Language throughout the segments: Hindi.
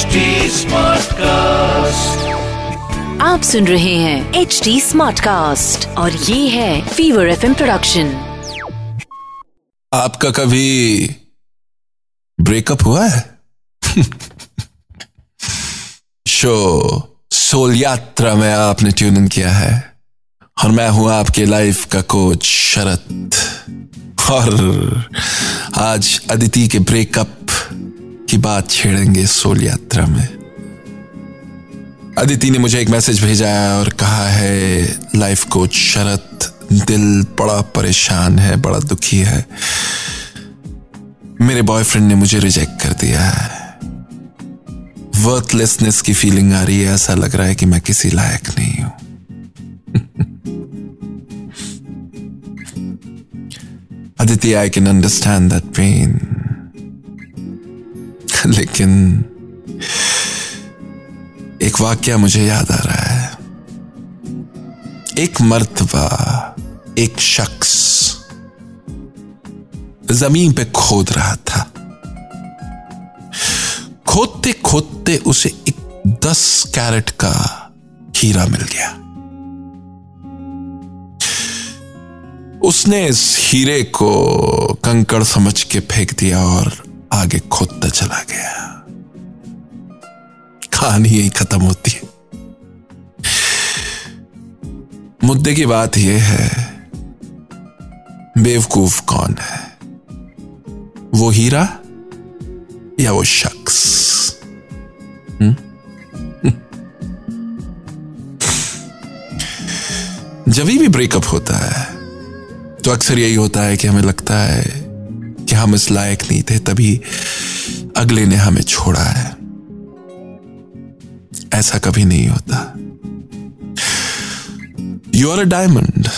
HD कास्ट आप सुन रहे हैं एच डी स्मार्ट कास्ट और ये है फीवर एफ़ प्रोडक्शन आपका कभी ब्रेकअप हुआ है? शो सोल यात्रा में आपने ट्यून इन किया है। और मैं हूँ आपके लाइफ का कोच शरत। और आज अदिति के ब्रेकअप की बात छेड़ेंगे सोल यात्रा में। अदिति ने मुझे एक मैसेज भेजा है और कहा है, लाइफ कोच, शरत, दिल बड़ा परेशान है, बड़ा दुखी है। मेरे बॉयफ्रेंड ने मुझे रिजेक्ट कर दिया है। वर्थलेसनेस की फीलिंग आ रही है, ऐसा लग रहा है कि मैं किसी लायक नहीं हूँ। Aditi I can understand that pain लेकिन एक वाक्य मुझे याद आ रहा है। एक मर्तबा, एक शख्स ज़मीन पे खोद रहा था। खोदते खोदते उसे एक दस कैरेट का हीरा मिल गया। उसने इस हीरे को कंकड़ समझ के फेंक दिया और आगे खोदता चला गया। कहानी यही खत्म होती है। मुद्दे की बात यह है, बेवकूफ़ कौन है? वो हीरा या वो शख्स? हम्म? जब भी ब्रेकअप होता है तो अक्सर यही होता है कि हमें लगता है कि हम इस लायक नहीं थे, तभी अगले ने हमें छोड़ा है। ऐसा कभी नहीं होता। You are a diamond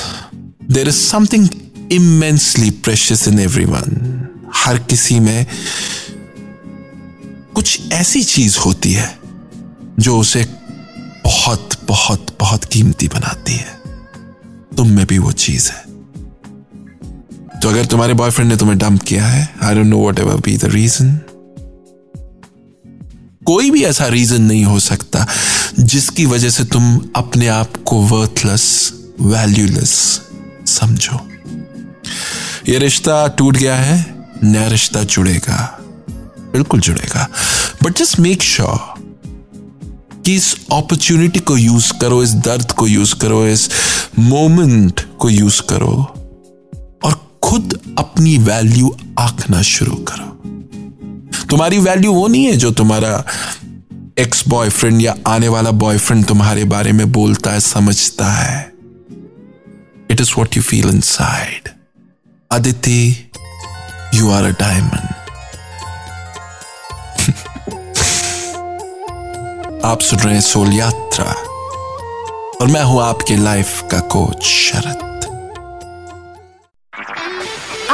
there is something immensely precious in every one हर किसी में कुछ ऐसी चीज़ होती है, जो उसे बहुत बहुत बहुत कीमती बनाती है। तुम में भी वो चीज़ है। अगर तुम्हारे बॉयफ्रेंड ने तुम्हें डंप किया है I don't know whatever be the reason कोई भी ऐसा रीजन नहीं हो सकता जिसकी वजह से तुम अपने आप को वर्थलेस वैल्यूलेस समझो। ये रिश्ता टूट गया है, नया रिश्ता जुड़ेगा, बिल्कुल जुड़ेगा। बट जस्ट मेक श्योर कि इस अपॉर्चुनिटी को यूज़ करो, इस दर्द को यूज़ करो, इस मोमेंट को यूज़ करो। खुद अपनी वैल्यू आंकना शुरू करो। तुम्हारी वैल्यू वो नहीं है जो तुम्हारा एक्स बॉयफ्रेंड या आने वाला बॉयफ्रेंड तुम्हारे बारे में बोलता है, समझता है। It is what you feel inside Aditi you are a diamond आप सुन रहे हैं सोल यात्रा, और मैं हूँ आपके लाइफ का कोच शरद।